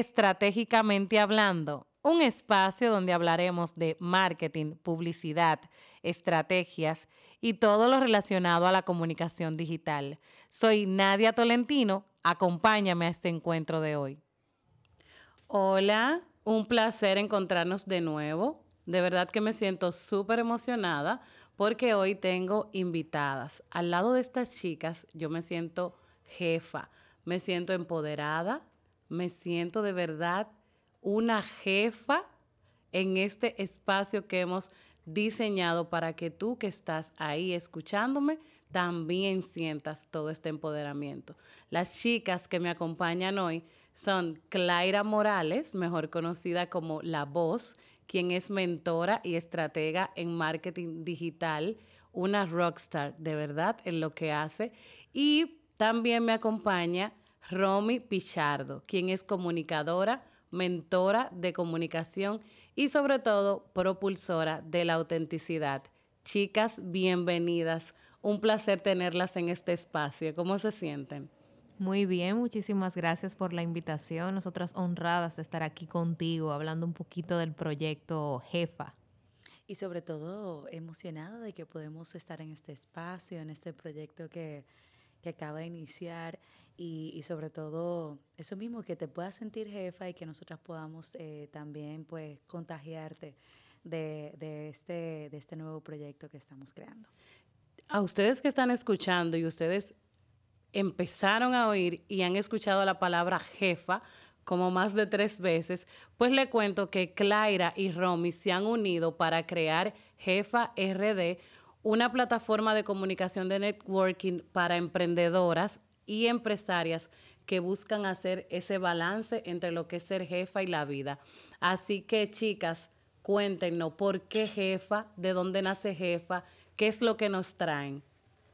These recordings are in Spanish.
Estratégicamente Hablando, un espacio donde hablaremos de marketing, publicidad, estrategias y todo lo relacionado a la comunicación digital. Soy Nadia Tolentino, acompáñame a este encuentro de hoy. Hola, un placer encontrarnos de nuevo. De verdad que me siento súper emocionada porque hoy tengo invitadas. Al lado de estas chicas yo me siento jefa, me siento empoderada, me siento de verdad una jefa en este espacio que hemos diseñado para que tú que estás ahí escuchándome también sientas todo este empoderamiento. Las chicas que me acompañan hoy son Claira Morales, mejor conocida como La Voz, quien es mentora y estratega en marketing digital, una rockstar de verdad en lo que hace. Y también me acompaña Romy Pichardo, quien es comunicadora, mentora de comunicación y sobre todo propulsora de la autenticidad. Chicas, bienvenidas. Un placer tenerlas en este espacio. ¿Cómo se sienten? Muy bien, muchísimas gracias por la invitación. Nosotras honradas de estar aquí contigo hablando un poquito del proyecto Jefa. Y sobre todo emocionada de que podemos estar en este espacio, en este proyecto que, que acaba de iniciar y, sobre todo eso mismo, que te puedas sentir jefa y que nosotras podamos eh, también pues contagiarte de, de, este, de este nuevo proyecto que estamos creando. A ustedes que están escuchando y ustedes empezaron a oír y han escuchado la palabra jefa como más de tres veces, pues le cuento que Claira y Romy se han unido para crear Jefa RD, una plataforma de comunicación de networking para emprendedoras y empresarias que buscan hacer ese balance entre lo que es ser jefa y la vida. Así que chicas, cuéntenos por qué jefa, de dónde nace jefa, qué es lo que nos traen.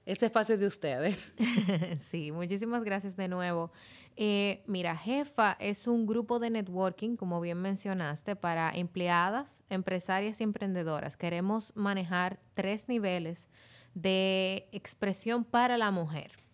Este espacio es de ustedes. sí, muchísimas gracias de nuevo. Eh, mira, Jefa es un grupo de networking, como bien mencionaste, para empleadas, empresarias y emprendedoras. Queremos manejar tres niveles de expresión para la mujer.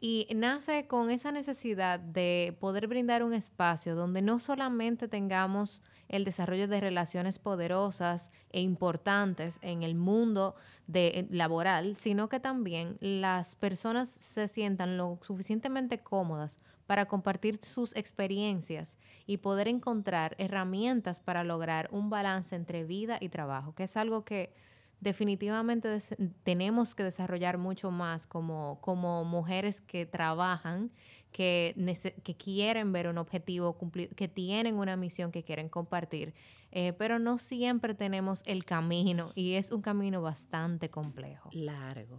Y nace con esa necesidad de poder brindar un espacio donde no solamente tengamos el desarrollo de relaciones poderosas e importantes en el mundo de, laboral, sino que también las personas se sientan lo suficientemente cómodas para compartir sus experiencias y poder encontrar herramientas para lograr un balance entre vida y trabajo, que es algo que definitivamente tenemos que desarrollar mucho más como, como mujeres que trabajan, que, que quieren ver un objetivo cumplido, que tienen una misión que quieren compartir, eh, pero no siempre tenemos el camino y es un camino bastante complejo. Largo.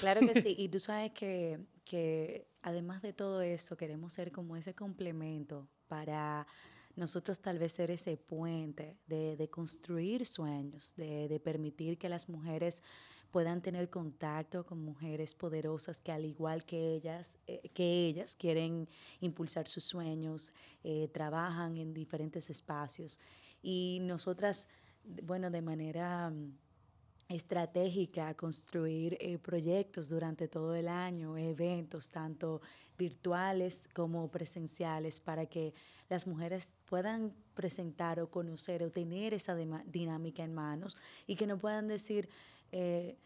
Claro que sí, y tú sabes que, que además de todo eso queremos ser como ese complemento para nosotros tal vez ser ese puente de, construir sueños, de, permitir que las mujeres puedan tener contacto con mujeres poderosas que al igual que ellas, eh, que ellas quieren impulsar sus sueños, eh, trabajan en diferentes espacios. Y nosotras, bueno, de manera mm, estratégica construir eh, proyectos durante todo el año, eventos tanto virtuales como presenciales para que las mujeres puedan presentar o conocer o tener esa dinámica en manos y que no puedan decir, eh,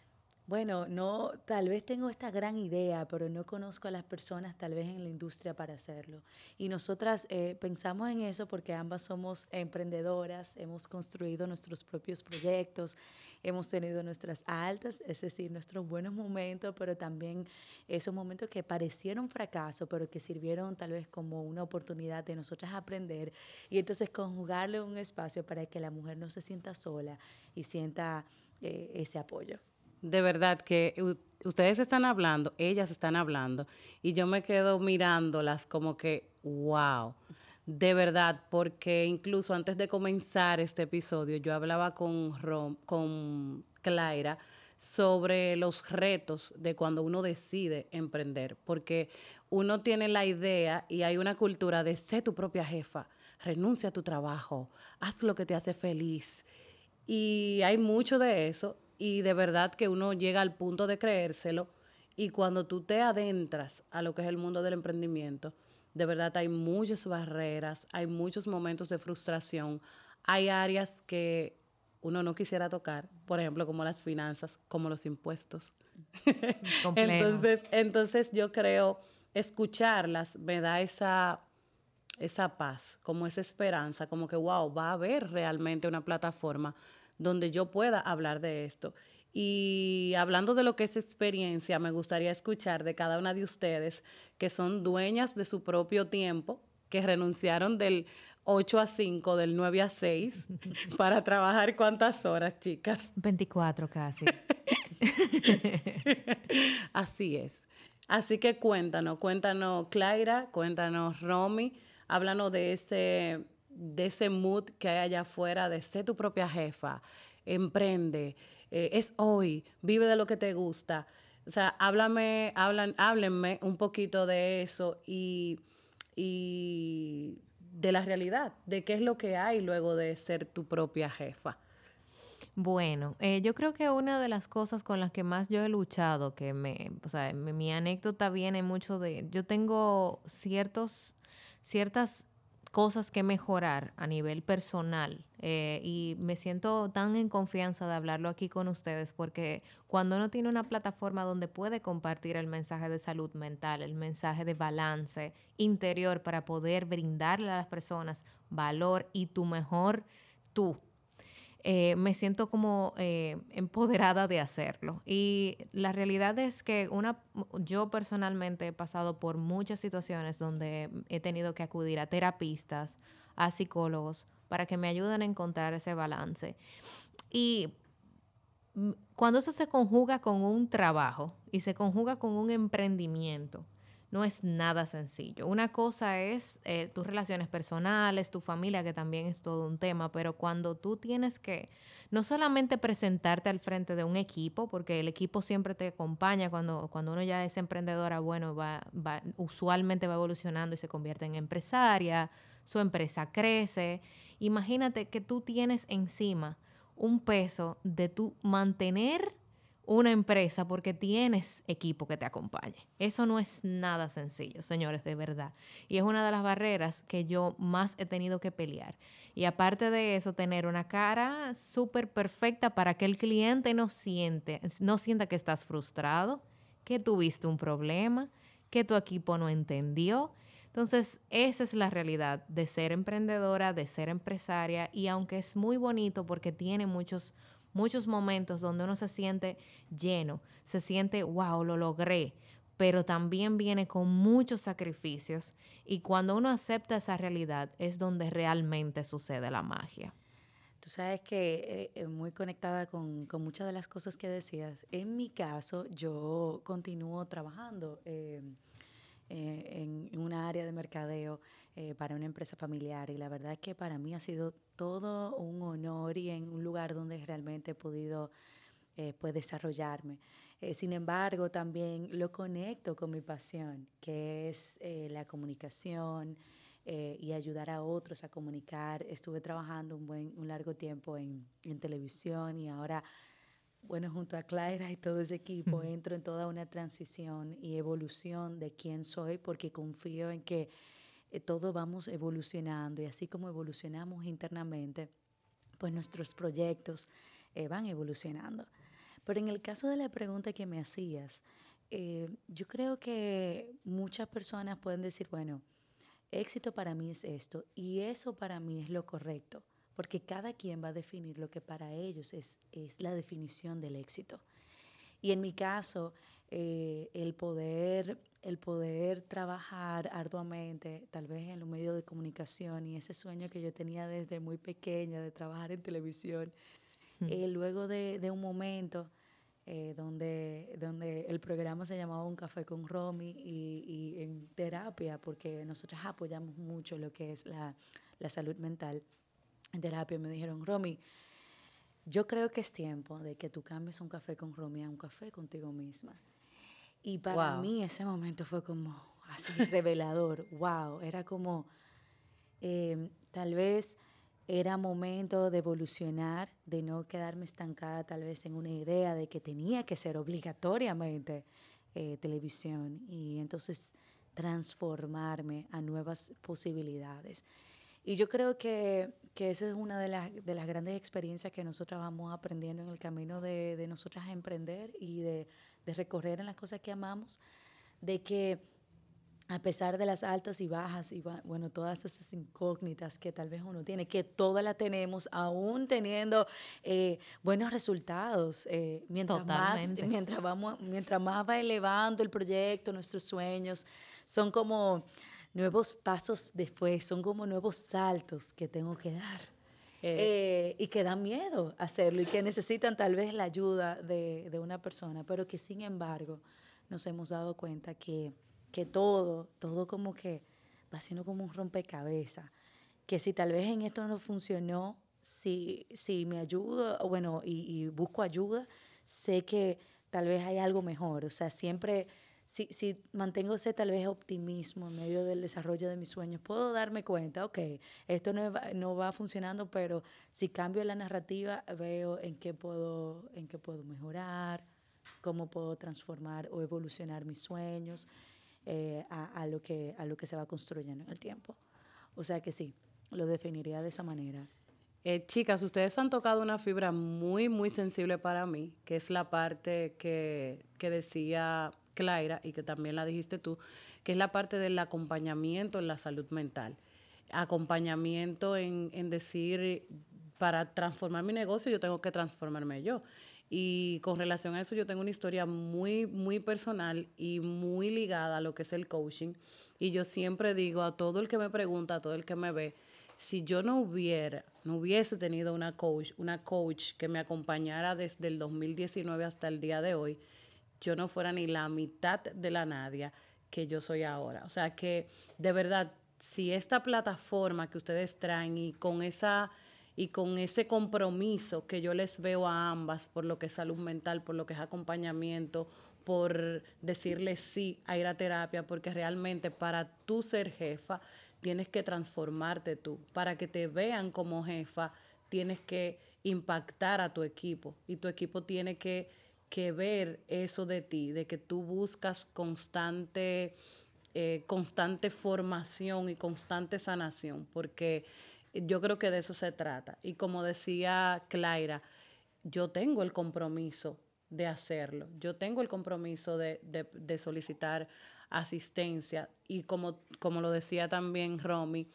bueno, no, tal vez tengo esta gran idea, pero no conozco a las personas tal vez en la industria para hacerlo. Y nosotras eh, pensamos en eso porque ambas somos emprendedoras, hemos construido nuestros propios proyectos, hemos tenido nuestras altas, es decir, nuestros buenos momentos, pero también esos momentos que parecieron fracaso, pero que sirvieron tal vez como una oportunidad de nosotras aprender y entonces conjugarle un espacio para que la mujer no se sienta sola y sienta eh, ese apoyo de verdad que ustedes están hablando, ellas están hablando, y yo me quedo mirándolas como que, wow, de verdad, porque incluso antes de comenzar este episodio, yo hablaba con, Rom, con Claira sobre los retos de cuando uno decide emprender, porque uno tiene la idea y hay una cultura de ser tu propia jefa, renuncia a tu trabajo, haz lo que te hace feliz. Y hay mucho de eso y de verdad que uno llega al punto de creérselo y cuando tú te adentras a lo que es el mundo del emprendimiento, de verdad hay muchas barreras, hay muchos momentos de frustración, hay áreas que uno no quisiera tocar, por ejemplo, como las finanzas, como los impuestos. entonces, entonces yo creo escucharlas me da esa esa paz, como esa esperanza, como que, wow, va a haber realmente una plataforma donde yo pueda hablar de esto. Y hablando de lo que es experiencia, me gustaría escuchar de cada una de ustedes que son dueñas de su propio tiempo, que renunciaron del 8 a 5, del 9 a 6, para trabajar cuántas horas, chicas. 24 casi. Así es. Así que cuéntanos, cuéntanos Claira, cuéntanos Romy, háblanos de ese, de ese mood que hay allá afuera, de ser tu propia jefa, emprende, eh, es hoy, vive de lo que te gusta. O sea, háblame, hablan, háblenme un poquito de eso y, y de la realidad, de qué es lo que hay luego de ser tu propia jefa. Bueno, eh, yo creo que una de las cosas con las que más yo he luchado, que me, o sea, mi, mi anécdota viene mucho de, yo tengo ciertos ciertas cosas que mejorar a nivel personal eh, y me siento tan en confianza de hablarlo aquí con ustedes porque cuando uno tiene una plataforma donde puede compartir el mensaje de salud mental, el mensaje de balance interior para poder brindarle a las personas valor y tu mejor tú, eh, me siento como eh, empoderada de hacerlo. Y la realidad es que una, yo personalmente he pasado por muchas situaciones donde he tenido que acudir a terapistas, a psicólogos, para que me ayuden a encontrar ese balance. Y cuando eso se conjuga con un trabajo y se conjuga con un emprendimiento, no es nada sencillo. Una cosa es eh, tus relaciones personales, tu familia, que también es todo un tema, pero cuando tú tienes que no solamente presentarte al frente de un equipo, porque el equipo siempre te acompaña cuando, cuando uno ya es emprendedora, bueno, va, va, usualmente va evolucionando y se convierte en empresaria, su empresa crece. Imagínate que tú tienes encima un peso de tu mantener una empresa porque tienes equipo que te acompañe. Eso no es nada sencillo, señores, de verdad. Y es una de las barreras que yo más he tenido que pelear. Y aparte de eso, tener una cara súper perfecta para que el cliente no, siente, no sienta que estás frustrado, que tuviste un problema, que tu equipo no entendió. Entonces, esa es la realidad de ser emprendedora, de ser empresaria. Y aunque es muy bonito porque tiene muchos muchos momentos donde uno se siente lleno, se siente, wow, lo logré, pero también viene con muchos sacrificios y cuando uno acepta esa realidad es donde realmente sucede la magia. Tú sabes que eh, muy conectada con, con, muchas de las cosas que decías. En mi caso, yo continúo trabajando eh, eh, en una área de mercadeo eh, para una empresa familiar y la verdad es que para mí ha sido todo un honor y en un lugar donde realmente he podido eh, pues desarrollarme. Eh, sin embargo, también lo conecto con mi pasión, que es la comunicación y ayudar a otros a comunicar. Estuve trabajando un, buen, un largo tiempo en, en televisión y ahora bueno, junto a Clara y todo ese equipo, entro en toda una transición y evolución de quién soy, porque confío en que eh, todos vamos evolucionando y así como evolucionamos internamente, pues nuestros proyectos eh, van evolucionando. Pero en el caso de la pregunta que me hacías, eh, yo creo que muchas personas pueden decir, bueno, éxito para mí es esto y eso para mí es lo correcto, porque cada quien va a definir lo que para ellos es, es la definición del éxito. Y en mi caso, eh, el, poder, el poder trabajar arduamente, tal vez en los medios de comunicación y ese sueño que yo tenía desde muy pequeña de trabajar en televisión, eh, luego de, de, un momento eh, donde, donde el programa se llamaba Un Café con Romy y, y en terapia, porque nosotros apoyamos mucho lo que es la, la salud mental, en terapia me dijeron, Romy, yo creo que es tiempo de que tú cambies un café con Romy a un café contigo misma. Y para mí ese momento fue como así revelador, wow, era como em, tal vez era momento de evolucionar, de no quedarme estancada tal vez en una idea de que tenía que ser obligatoriamente eh, televisión. Y entonces transformarme a nuevas posibilidades. Y yo creo que, que eso es una de las, de las grandes experiencias que nosotras vamos aprendiendo en el camino de, de nosotras emprender y de, de recorrer en las cosas que amamos, de que a pesar de las altas y bajas y bueno, todas esas incógnitas que tal vez uno tiene, que todas las tenemos, aún teniendo eh, buenos resultados, eh, mientras, más, mientras, vamos, mientras más va elevando el proyecto, nuestros sueños, son como nuevos pasos después, son como nuevos saltos que tengo que dar. Eh. y que da miedo hacerlo y que necesitan tal vez la ayuda de, de una persona, pero que sin embargo nos hemos dado cuenta que que todo, todo como que va siendo como un rompecabezas. Que si tal vez en esto no funcionó, si, si me ayudo, bueno, y, busco ayuda, sé que tal vez hay algo mejor. O sea, siempre, si, si mantengo ese tal vez optimismo en medio del desarrollo de mis sueños, puedo darme cuenta, ok, esto no, no va funcionando, pero si cambio la narrativa, veo en qué puedo, en qué puedo mejorar, cómo puedo transformar o evolucionar mis sueños. Eh, a, lo que, a lo que se va construyendo en el tiempo. O sea que sí, lo definiría de esa manera. Eh, chicas, ustedes han tocado una fibra muy, muy sensible para mí, que es la parte que, que decía Claira y que también la dijiste tú, que es la parte del acompañamiento en la salud mental. Acompañamiento en, en decir, para transformar mi negocio yo tengo que transformarme yo. Y con relación a eso yo tengo una historia muy, muy personal y muy ligada a lo que es el coaching. Y yo siempre digo a todo el que me pregunta, a todo el que me ve, si yo no hubiera, no hubiese tenido una coach, una coach que me acompañara desde el 2019 hasta el día de hoy, yo no fuera ni la mitad de la Nadia que yo soy ahora. O sea que de verdad, si esta plataforma que ustedes traen y con esa y con ese compromiso que yo les veo a ambas por lo que es salud mental, por lo que es acompañamiento, por decirles sí a ir a terapia, porque realmente para tú ser jefa tienes que transformarte tú. Para que te vean como jefa tienes que impactar a tu equipo y tu equipo tiene que, que ver eso de ti, de que tú buscas constante, eh, constante formación y constante sanación, porque yo creo que de eso se trata. Y como decía Claira, yo tengo el compromiso de hacerlo. Yo tengo el compromiso de, solicitar asistencia y como, como lo decía también Romy,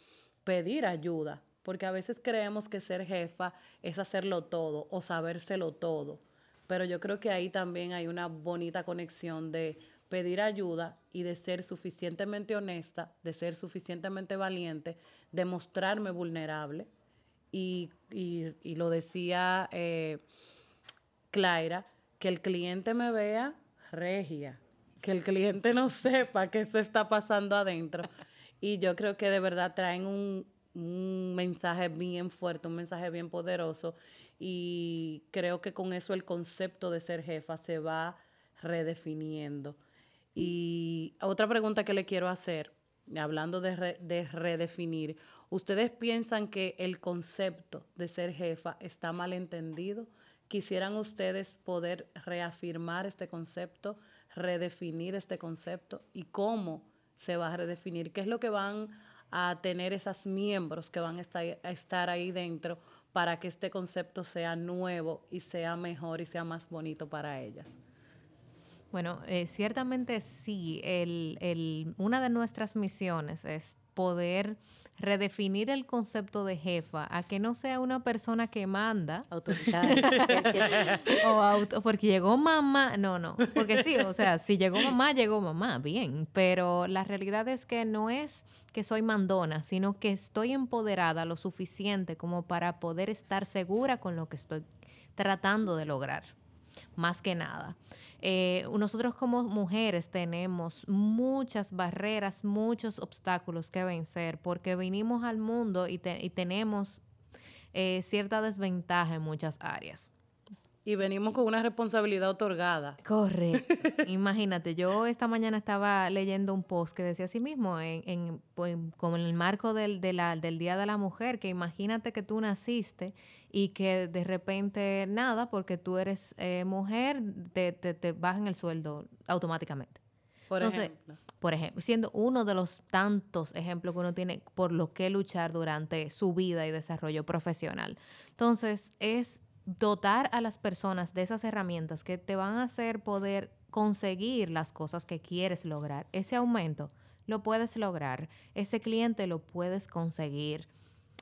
pedir ayuda, porque a veces creemos que ser jefa es hacerlo todo o sabérselo todo, pero yo creo que ahí también hay una bonita conexión de pedir ayuda y de ser suficientemente honesta, de ser suficientemente valiente, de mostrarme vulnerable. Y, lo decía eh, Claira, que el cliente me vea regia, que el cliente no sepa qué se está pasando adentro. Y yo creo que de verdad traen un, un mensaje bien fuerte, un mensaje bien poderoso. Y creo que con eso el concepto de ser jefa se va redefiniendo. Y otra pregunta que le quiero hacer, hablando de, de, redefinir, ¿ustedes piensan que el concepto de ser jefa está mal entendido? ¿Quisieran ustedes poder reafirmar este concepto, redefinir este concepto y cómo se va a redefinir? ¿Qué es lo que van a tener esas miembros que van a estar ahí dentro para que este concepto sea nuevo y sea mejor y sea más bonito para ellas? Bueno, eh, ciertamente sí. Una de nuestras misiones es poder redefinir el concepto de jefa a que no sea una persona que manda. Autoritaria. o auto, porque llegó mamá. No, no. Porque sí, o sea, si llegó mamá, llegó mamá, bien. Pero la realidad es que no es que soy mandona, sino que estoy empoderada lo suficiente como para poder estar segura con lo que estoy tratando de lograr. Más que nada. Eh, nosotros como mujeres tenemos muchas barreras, muchos obstáculos que vencer porque vinimos al mundo y, tenemos eh, cierta desventaja en muchas áreas. Y venimos con una responsabilidad otorgada. Correcto. Imagínate, yo esta mañana estaba leyendo un post que decía así mismo, en, pues, como en el marco del, del Día de la Mujer, que imagínate que tú naciste y que de repente nada, porque tú eres eh, mujer, te, te, te bajan el sueldo automáticamente. Por Entonces, ejemplo. por ejemplo, siendo uno de los tantos ejemplos que uno tiene por lo que luchar durante su vida y desarrollo profesional. Entonces, es dotar a las personas de esas herramientas que te van a hacer poder conseguir las cosas que quieres lograr. Ese aumento lo puedes lograr, ese cliente lo puedes conseguir,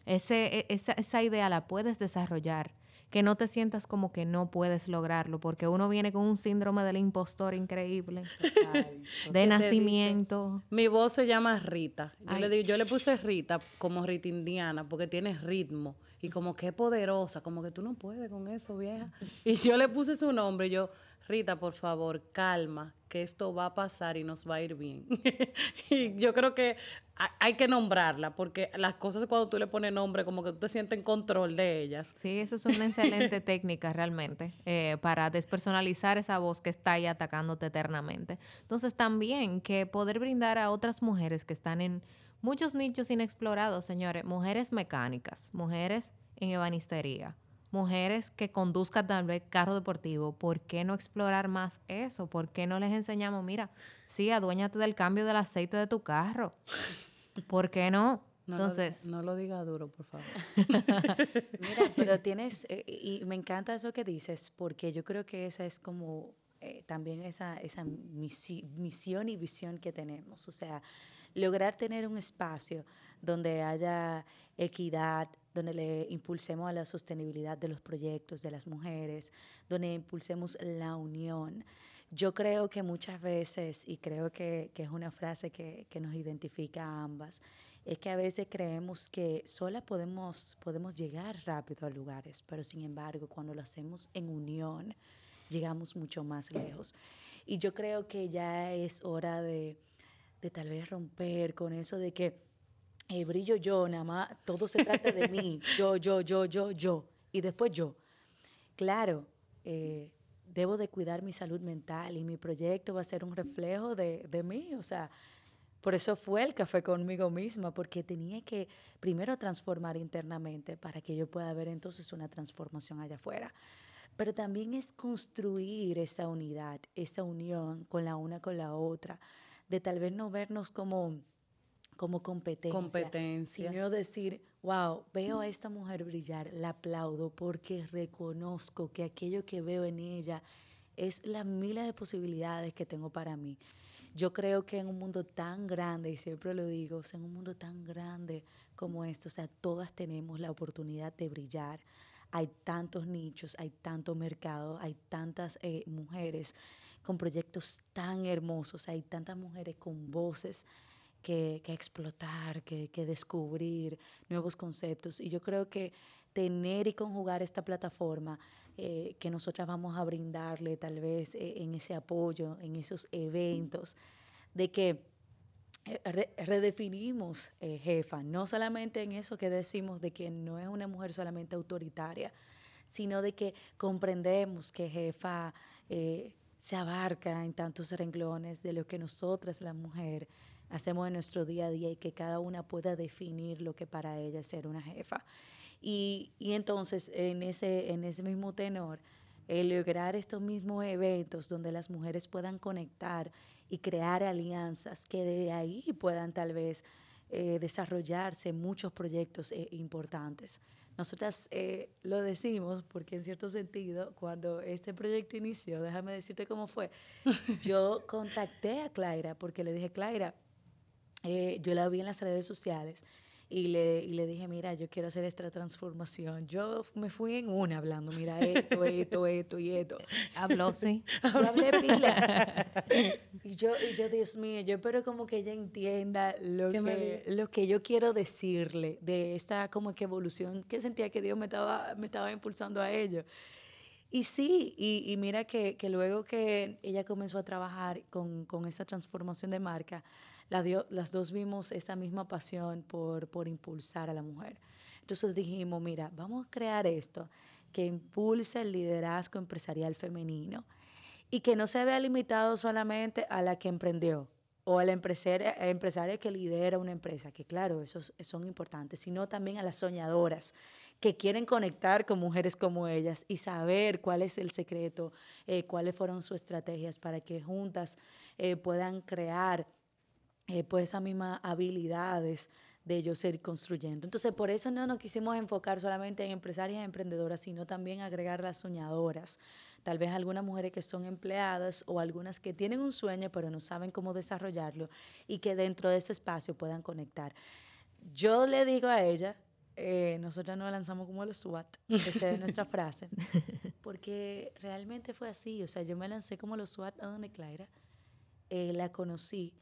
ese, e- esa, esa idea la puedes desarrollar, que no te sientas como que no puedes lograrlo, porque uno viene con un síndrome del impostor increíble, de nacimiento. Mi voz se llama Rita. Yo Ay. le, digo, yo le puse Rita como Rita Indiana porque tiene ritmo y como que poderosa, como que tú no puedes con eso, vieja. Y yo le puse su nombre y yo, Rita, por favor, calma, que esto va a pasar y nos va a ir bien. y yo creo que ha- hay que nombrarla porque las cosas cuando tú le pones nombre, como que tú te sientes en control de ellas. Sí, eso es una excelente técnica realmente eh, para despersonalizar esa voz que está ahí atacándote eternamente. Entonces también que poder brindar a otras mujeres que están en muchos nichos inexplorados, señores, mujeres mecánicas, mujeres en ebanistería, mujeres que conduzcan tal vez carro deportivo, ¿por qué no explorar más eso? ¿Por qué no les enseñamos, mira, sí, aduéñate del cambio del aceite de tu carro? ¿Por qué no? No lo Entonces, no lo diga duro, por favor. Mira, pero tienes, eh, y me encanta eso que dices, porque yo creo que esa es como eh, también esa, esa misi- misión y visión que tenemos. O sea, lograr tener un espacio donde haya equidad, donde le impulsemos a la sostenibilidad de los proyectos de las mujeres, donde impulsemos la unión. Yo creo que muchas veces, y creo que, que es una frase que, que nos identifica a ambas, es que a veces creemos que sola podemos, podemos llegar rápido a lugares, pero sin embargo, cuando lo hacemos en unión, llegamos mucho más lejos. Y yo creo que ya es hora de, de tal vez romper con eso de que eh, brillo yo, nada más, todo se trata de mí, yo, yo, yo, yo, yo, y después yo. Claro, eh, debo de cuidar mi salud mental y mi proyecto va a ser un reflejo de, de mí, o sea, por eso fue el café conmigo misma, porque tenía que primero transformar internamente para que yo pueda ver entonces una transformación allá afuera. Pero también es construir esa unidad, esa unión con la una con la otra, de tal vez no vernos como, como competencia, Competencia. sino decir, wow, veo a esta mujer brillar, la aplaudo porque reconozco que aquello que veo en ella es la miles de posibilidades que tengo para mí. Yo creo que en un mundo tan grande, y siempre lo digo, o sea, en un mundo tan grande como este, o sea, todas tenemos la oportunidad de brillar. Hay tantos nichos, hay tanto mercado, hay tantas eh, mujeres con proyectos tan hermosos, hay tantas mujeres con voces que, que explotar, que, que descubrir nuevos conceptos. Y yo creo que tener y conjugar esta plataforma eh, que nosotras vamos a brindarle tal vez eh, en ese apoyo, en esos eventos, de que eh, re- redefinimos, eh, jefa, no solamente en eso que decimos de que no es una mujer solamente autoritaria, sino de que comprendemos que jefa eh, se abarca en tantos renglones de lo que nosotras, la mujer, hacemos en nuestro día a día y que cada una pueda definir lo que para ella es ser una jefa. Y, y entonces, en ese, en ese mismo tenor, lograr estos mismos eventos donde las mujeres puedan conectar y crear alianzas que de ahí puedan tal vez eh, desarrollarse muchos proyectos eh, importantes. Nosotras eh, lo decimos porque en cierto sentido, cuando este proyecto inició, déjame decirte cómo fue, yo contacté a Claira porque le dije, Claira, eh, yo la vi en las redes sociales y le, y le dije, mira, yo quiero hacer esta transformación. Yo me fui en una hablando, mira, esto, esto, esto y esto. habló, sí. Yo hablé pila. y, yo, y yo, Dios mío, yo espero como que ella entienda lo Que me lo que yo quiero decirle de esta como que evolución que sentía que Dios me estaba, me estaba impulsando a ello. Y sí, y, y mira que, que luego que ella comenzó a trabajar con, con esa transformación de marca, las dos vimos esa misma pasión por, impulsar a la mujer. Entonces dijimos, mira, vamos a crear esto que impulse el liderazgo empresarial femenino y que no se vea limitado solamente a la que emprendió o a la empresaria que lidera una empresa, que claro, esos son importantes, sino también a las soñadoras que quieren conectar con mujeres como ellas y saber cuál es el secreto, eh, cuáles fueron sus estrategias para que juntas eh, puedan crear eh, pues esas mismas habilidades de ellos ir construyendo. Entonces, por eso no nos quisimos enfocar solamente en empresarias y emprendedoras, sino también agregar las soñadoras. Tal vez algunas mujeres que son empleadas o algunas que tienen un sueño pero no saben cómo desarrollarlo y que dentro de ese espacio puedan conectar. Yo le digo a ella, eh, nosotros nos lanzamos como los SWAT, esa es nuestra frase, porque realmente fue así, o sea, yo me lancé como los SWAT a donde Clara, eh, la conocí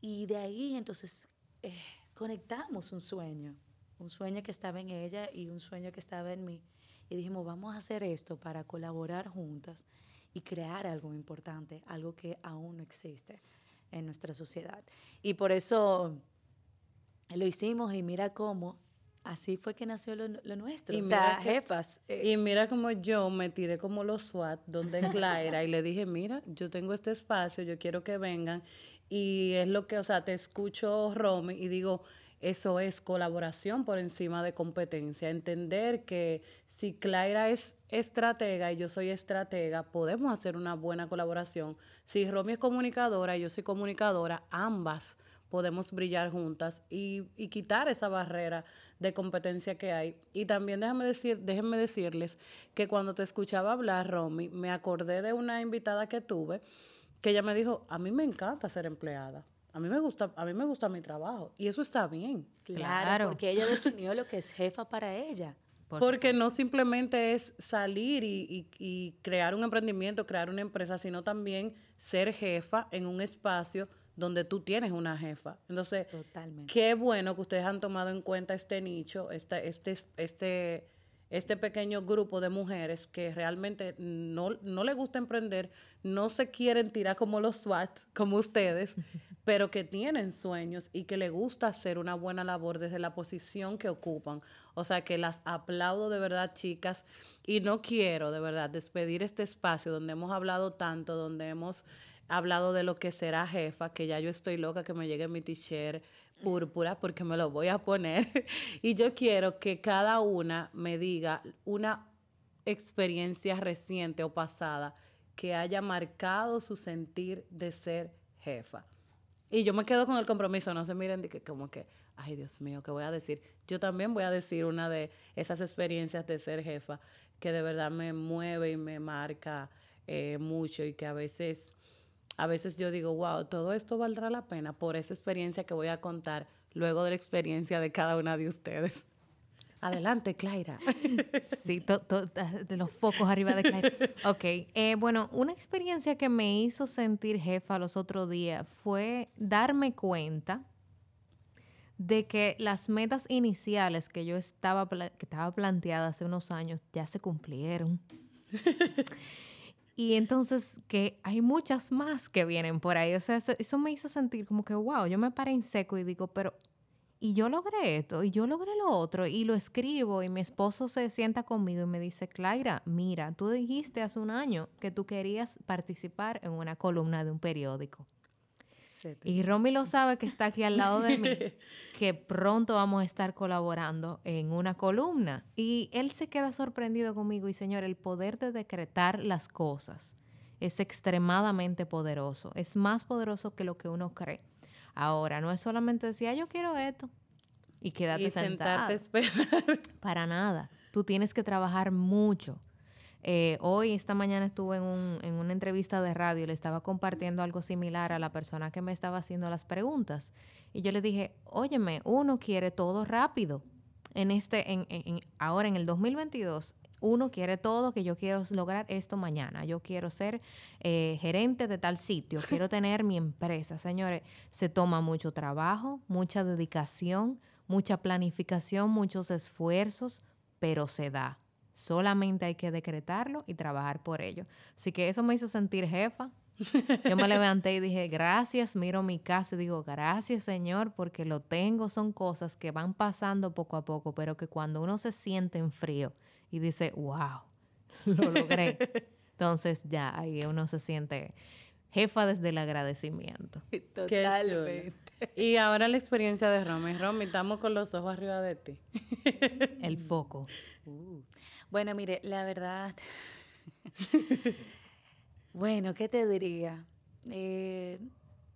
y de ahí entonces eh, conectamos un sueño, un sueño que estaba en ella y un sueño que estaba en mí. Y dijimos, vamos a hacer esto para colaborar juntas y crear algo importante, algo que aún no existe en nuestra sociedad. Y por eso lo hicimos y mira cómo así fue que nació lo, nuestro. Y o sea, jefas. Eh, y mira como yo me tiré como los SWAT donde Clara y le dije, mira, yo tengo este espacio, yo quiero que vengan. Y es lo que, o sea, te escucho, Romy, y digo, eso es colaboración por encima de competencia. Entender que si Clara es estratega y yo soy estratega, podemos hacer una buena colaboración. Si Romy es comunicadora y yo soy comunicadora, ambas podemos brillar juntas y, y, quitar esa barrera de competencia que hay. Y también déjame decir, déjenme decirles que cuando te escuchaba hablar, Romy, me acordé de una invitada que tuve que ella me dijo, a mí me encanta ser empleada. A mí me gusta, a mí me gusta mi trabajo y eso está bien. Claro, porque ella definió lo que es jefa para ella. Porque no simplemente es salir y, crear un emprendimiento, crear una empresa, sino también ser jefa en un espacio donde tú tienes una jefa. Entonces, qué bueno que ustedes han tomado en cuenta este nicho, este, este, este este pequeño grupo de mujeres que realmente no, no le gusta emprender, no se quieren tirar como los SWAT, como ustedes, pero que tienen sueños y que le gusta hacer una buena labor desde la posición que ocupan. O sea que las aplaudo de verdad, chicas, y no quiero de verdad despedir este espacio donde hemos hablado tanto, donde hemos hablado de lo que será jefa, que ya yo estoy loca que me llegue mi t-shirt púrpura porque me lo voy a poner. y yo quiero que cada una me diga una experiencia reciente o pasada que haya marcado su sentir de ser jefa. Y yo me quedo con el compromiso, no se miren de que como que, ay Dios mío, ¿qué voy a decir? Yo también voy a decir una de esas experiencias de ser jefa que de verdad me mueve y me marca eh, mucho y que a veces a veces yo digo, wow, todo esto valdrá la pena por esa experiencia que voy a contar luego de la experiencia de cada una de ustedes. Adelante, Claira. Sí, de los focos arriba de Claira. Ok, eh, bueno, una experiencia que me hizo sentir jefa los otros días fue darme cuenta de que las metas iniciales que yo estaba, que estaba planteada hace unos años ya se cumplieron. Y entonces que hay muchas más que vienen por ahí. O sea, eso, me hizo sentir como que, wow, yo me paré en seco y digo, pero, y yo logré esto, y yo logré lo otro, y lo escribo, y mi esposo se sienta conmigo y me dice, Clara, mira, tú dijiste hace un año que tú querías participar en una columna de un periódico. Y Romy lo sabe que está aquí al lado de mí, que pronto vamos a estar colaborando en una columna. Y él se queda sorprendido conmigo y señor, el poder de decretar las cosas es extremadamente poderoso, es más poderoso que lo que uno cree. Ahora, no es solamente decir, ah, yo quiero esto y quédate y sentarte esperar. Para nada. Tú tienes que trabajar mucho. Eh, hoy, esta mañana estuve en, un, en una entrevista de radio y le estaba compartiendo algo similar a la persona que me estaba haciendo las preguntas. Y yo le dije, óyeme, uno quiere todo rápido. En este, en, en, ahora en el 2022, uno quiere todo, que yo quiero lograr esto mañana. Yo quiero ser eh, gerente de tal sitio, quiero tener mi empresa. Señores, se toma mucho trabajo, mucha dedicación, mucha planificación, muchos esfuerzos, pero se da. Solamente hay que decretarlo y trabajar por ello. Así que eso me hizo sentir jefa. Yo me levanté y dije, gracias, miro mi casa y digo, gracias Señor, porque lo tengo, son cosas que van pasando poco a poco, pero que cuando uno se siente en frío y dice, wow, lo logré. Entonces ya ahí uno se siente jefa desde el agradecimiento. Totalmente. Y ahora la experiencia de Romy. Romy, estamos con los ojos arriba de ti. el foco. Uh. Bueno, mire, la verdad... bueno, ¿qué te diría? Eh,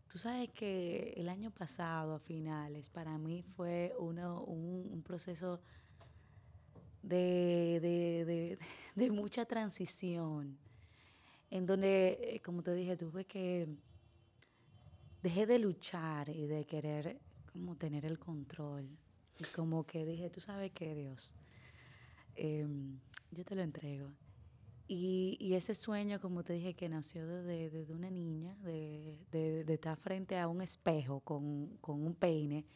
tú sabes que el año pasado, a finales, para mí fue uno, un, proceso de, de, mucha transición, en donde, eh, como te dije, tuve que, dejé de luchar y de querer como tener el control. Y como que dije, tú sabes qué, Dios, em, yo te lo entrego. Y, ese sueño, como te dije, que nació desde, una niña, de, estar frente a un espejo con, un peine,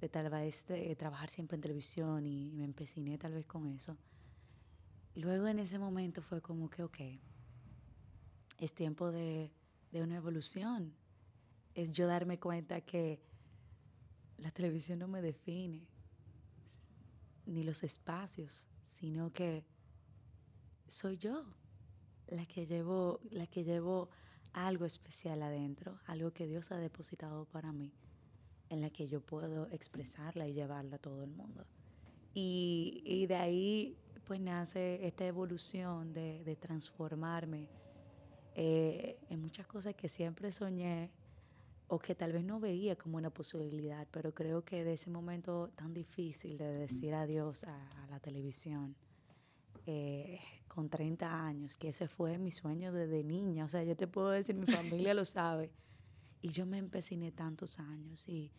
de tal vez trabajar siempre en televisión y me empeciné tal vez con eso. Luego en ese momento fue como que, ok, es tiempo de, de una evolución. Es yo darme cuenta que la televisión no me define, ni los espacios, sino que soy yo la que llevo, la que llevo algo especial adentro, algo que Dios ha depositado para mí, en la que yo puedo expresarla y llevarla a todo el mundo. Y, de ahí pues nace esta evolución de, transformarme eh, en muchas cosas que siempre soñé o que tal vez no veía como una posibilidad, pero creo que de ese momento tan difícil de decir adiós a la televisión, eh, con 30 años, que ese fue mi sueño desde niña. O sea, yo te puedo decir, mi familia lo sabe. Y yo me empeciné tantos años y,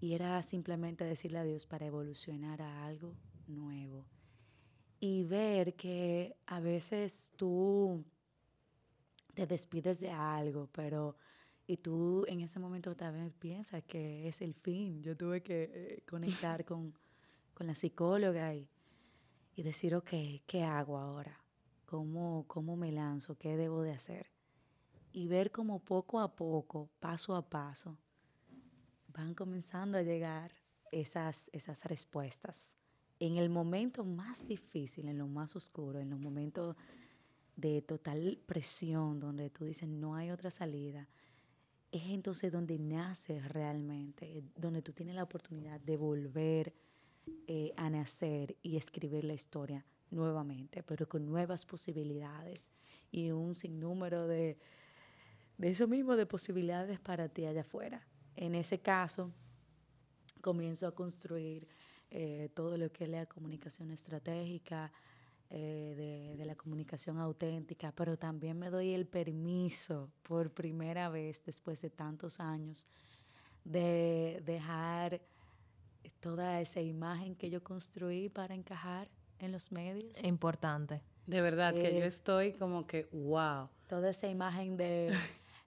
y era simplemente decirle a Dios para evolucionar a algo nuevo. Y ver que a veces tú te despides de algo, pero y tú en ese momento también piensas que es el fin. Yo tuve que eh, conectar con, con la psicóloga y y decir, ok, ¿qué hago ahora? ¿Cómo, ¿Cómo me lanzo? ¿Qué debo de hacer? Y ver cómo poco a poco, paso a paso, van comenzando a llegar esas, esas respuestas. En el momento más difícil, en lo más oscuro, en los momentos de total presión, donde tú dices no hay otra salida, es entonces donde nace realmente, donde tú tienes la oportunidad de volver eh, a nacer y escribir la historia nuevamente, pero con nuevas posibilidades y un sinnúmero de, de eso mismo, de posibilidades para ti allá afuera. En ese caso, comienzo a construir eh, todo lo que es la comunicación estratégica, eh, de, de, la comunicación auténtica, pero también me doy el permiso por primera vez después de tantos años de dejar toda esa imagen que yo construí para encajar en los medios. Importante. De verdad, que yo eh, estoy como que, wow. Toda esa imagen de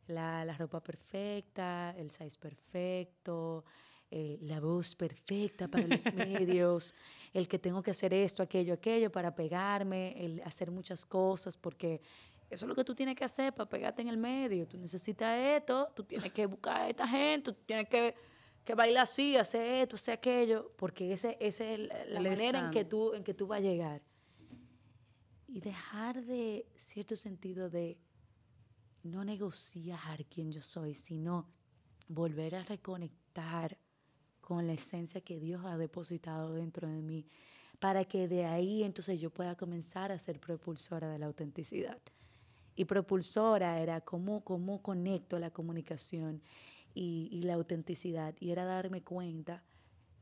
la, la ropa perfecta, el size perfecto, eh, la voz perfecta para los medios, el que tengo que hacer esto, aquello, aquello para pegarme, el hacer muchas cosas, porque eso es lo que tú tienes que hacer para pegarte en el medio. Tú necesitas esto, tú tienes que buscar a esta gente, tú tienes que que baila así, hace esto, hace aquello, porque ese, esa es la manera en que, tú, en que tú vas a llegar. Y dejar de cierto sentido de no negociar quién yo soy, sino volver a reconectar con la esencia que Dios ha depositado dentro de mí, para que de ahí entonces yo pueda comenzar a ser propulsora de la autenticidad. Y propulsora era cómo, cómo conecto la comunicación y, la autenticidad. Y era darme cuenta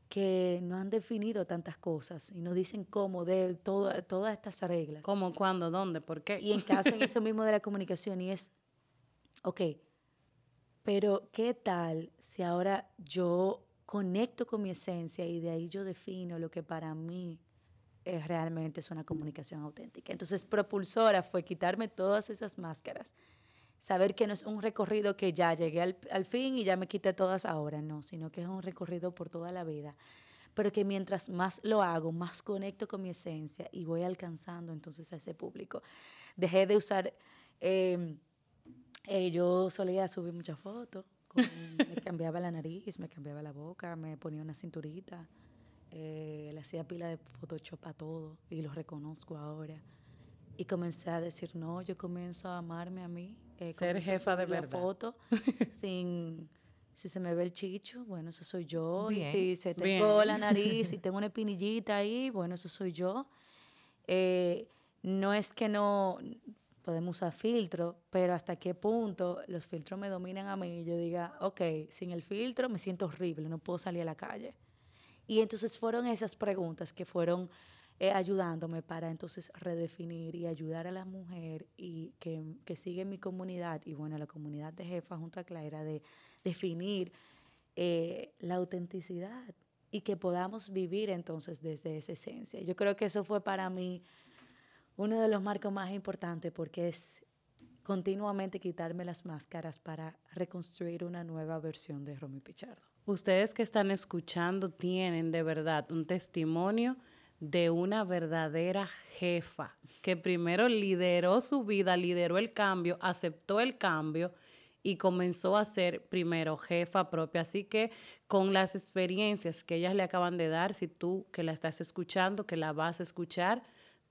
que no han definido tantas cosas y no dicen cómo de todas estas reglas. ¿Cómo, cuándo, dónde, por qué? Y en caso en eso mismo de la comunicación y es, ok, pero ¿qué tal si ahora yo conecto con mi esencia y de ahí yo defino lo que para mí es realmente es una comunicación auténtica? Entonces, propulsora fue quitarme todas esas máscaras saber que no es un recorrido que ya llegué al, fin y ya me quité todas ahora, no, sino que es un recorrido por toda la vida. Pero que mientras más lo hago, más conecto con mi esencia y voy alcanzando entonces a ese público. Dejé de usar, em, eh, yo solía subir muchas fotos, me cambiaba la nariz, me cambiaba la boca, me ponía una cinturita, eh, le hacía pila de Photoshop a todo y lo reconozco ahora. Y comencé a decir, no, yo comienzo a amarme a mí Eh, Ser jefa de subir la verdad. foto sin... Si se me ve el chicho, bueno, eso soy yo. Bien. Y si se tengo Bien. la nariz, si tengo una espinillita ahí, bueno, eso soy yo. Eh, no es que no podemos usar filtro, pero hasta qué punto los filtros me dominan a mí y yo diga, ok, sin el filtro me siento horrible, no puedo salir a la calle. Y entonces fueron esas preguntas que fueron eh, ayudándome para entonces redefinir y ayudar a la mujer y que, que sigue en mi comunidad y bueno, la comunidad de jefa junto a Clara de definir eh, la autenticidad y que podamos vivir entonces desde esa esencia. Yo creo que eso fue para mí uno de los marcos más importantes porque es continuamente quitarme las máscaras para reconstruir una nueva versión de Romy Pichardo. Ustedes que están escuchando tienen de verdad un testimonio de una verdadera jefa que primero lideró su vida, lideró el cambio, aceptó el cambio y comenzó a ser primero jefa propia. Así que con las experiencias que ellas le acaban de dar, si tú que la estás escuchando, que la vas a escuchar,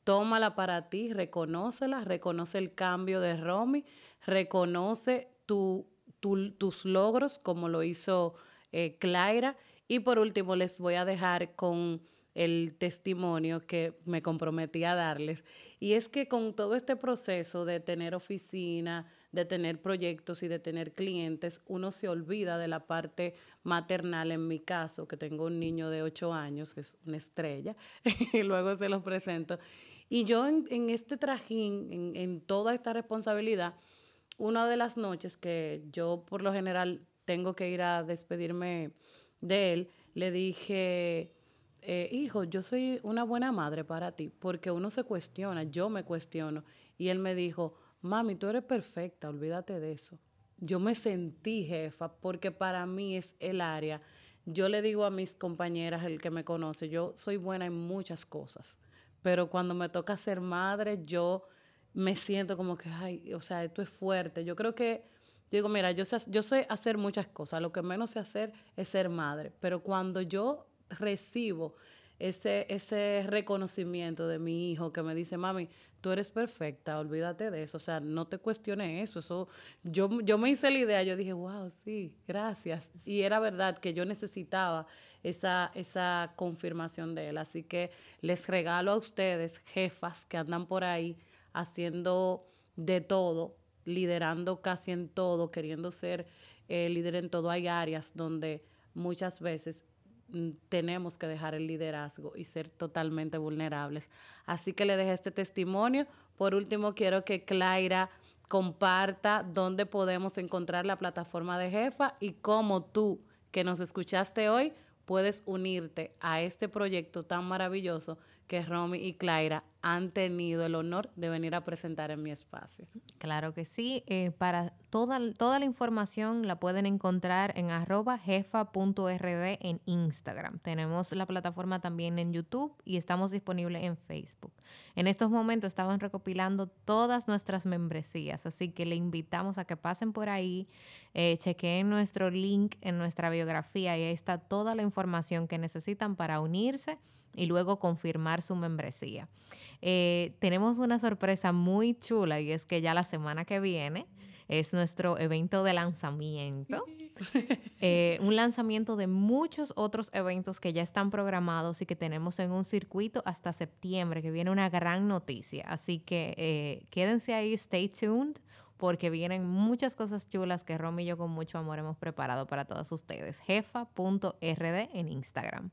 tómala para ti, reconócela, reconoce el cambio de Romy, reconoce tu, tu- tus logros como lo hizo eh, Claira. Y por último, les voy a dejar con el testimonio que me comprometí a darles. Y es que con todo este proceso de tener oficina, de tener proyectos y de tener clientes, uno se olvida de la parte maternal. En mi caso, que tengo un niño de 8 años, que es una estrella, y luego se los presento. Y yo en, este trajín, en, en toda esta responsabilidad, una de las noches que yo por lo general tengo que ir a despedirme de él, le dije, eh, hijo, yo soy una buena madre para ti, porque uno se cuestiona, yo me cuestiono. Y él me dijo, mami, tú eres perfecta, olvídate de eso. Yo me sentí jefa porque para mí es el área. Yo le digo a mis compañeras, el que me conoce, yo soy buena en muchas cosas, pero cuando me toca ser madre, yo me siento como que, ay, o sea, esto es fuerte. Yo creo que, digo, mira, yo sé, yo sé hacer muchas cosas, lo que menos sé hacer es ser madre, pero cuando yo recibo ese, ese reconocimiento de mi hijo que me dice, mami, tú eres perfecta, olvídate de eso, o sea, no te cuestiones eso, eso yo, yo me hice la idea, yo dije, wow, sí, gracias. Y era verdad que yo necesitaba esa, esa confirmación de él, así que les regalo a ustedes, jefas que andan por ahí haciendo de todo, liderando casi en todo, queriendo ser eh, líder en todo, hay áreas donde muchas veces tenemos que dejar el liderazgo y ser totalmente vulnerables. Así que le dejé este testimonio. Por último, quiero que Claira comparta dónde podemos encontrar la plataforma de jefa y cómo tú que nos escuchaste hoy puedes unirte a este proyecto tan maravilloso que Romy y Claira han tenido el honor de venir a presentar en mi espacio. Claro que sí. eh, para toda, toda la información la pueden encontrar en arroba jefa.rd en Instagram. Tenemos la plataforma también en YouTube y estamos disponibles en Facebook. En estos momentos estamos recopilando todas nuestras membresías, así que le invitamos a que pasen por ahí, eh, chequeen nuestro link en nuestra biografía y ahí está toda la información que necesitan para unirse y luego confirmar su membresía. Eh, tenemos una sorpresa muy chula y es que ya la semana que viene es nuestro evento de lanzamiento. Eh, un lanzamiento de muchos otros eventos que ya están programados y que tenemos en un circuito hasta septiembre, que viene una gran noticia. Así que eh, quédense ahí, stay tuned, porque vienen muchas cosas chulas que Romy y yo con mucho amor hemos preparado para todos ustedes. jefa.rd en Instagram.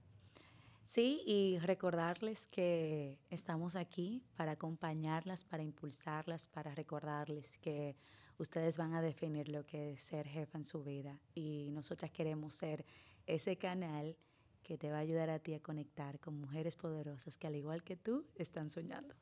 Sí, y recordarles que estamos aquí para acompañarlas, para impulsarlas, para recordarles que ustedes van a definir lo que es ser jefa en su vida y nosotras queremos ser ese canal que te va a ayudar a ti a conectar con mujeres poderosas que al igual que tú están soñando.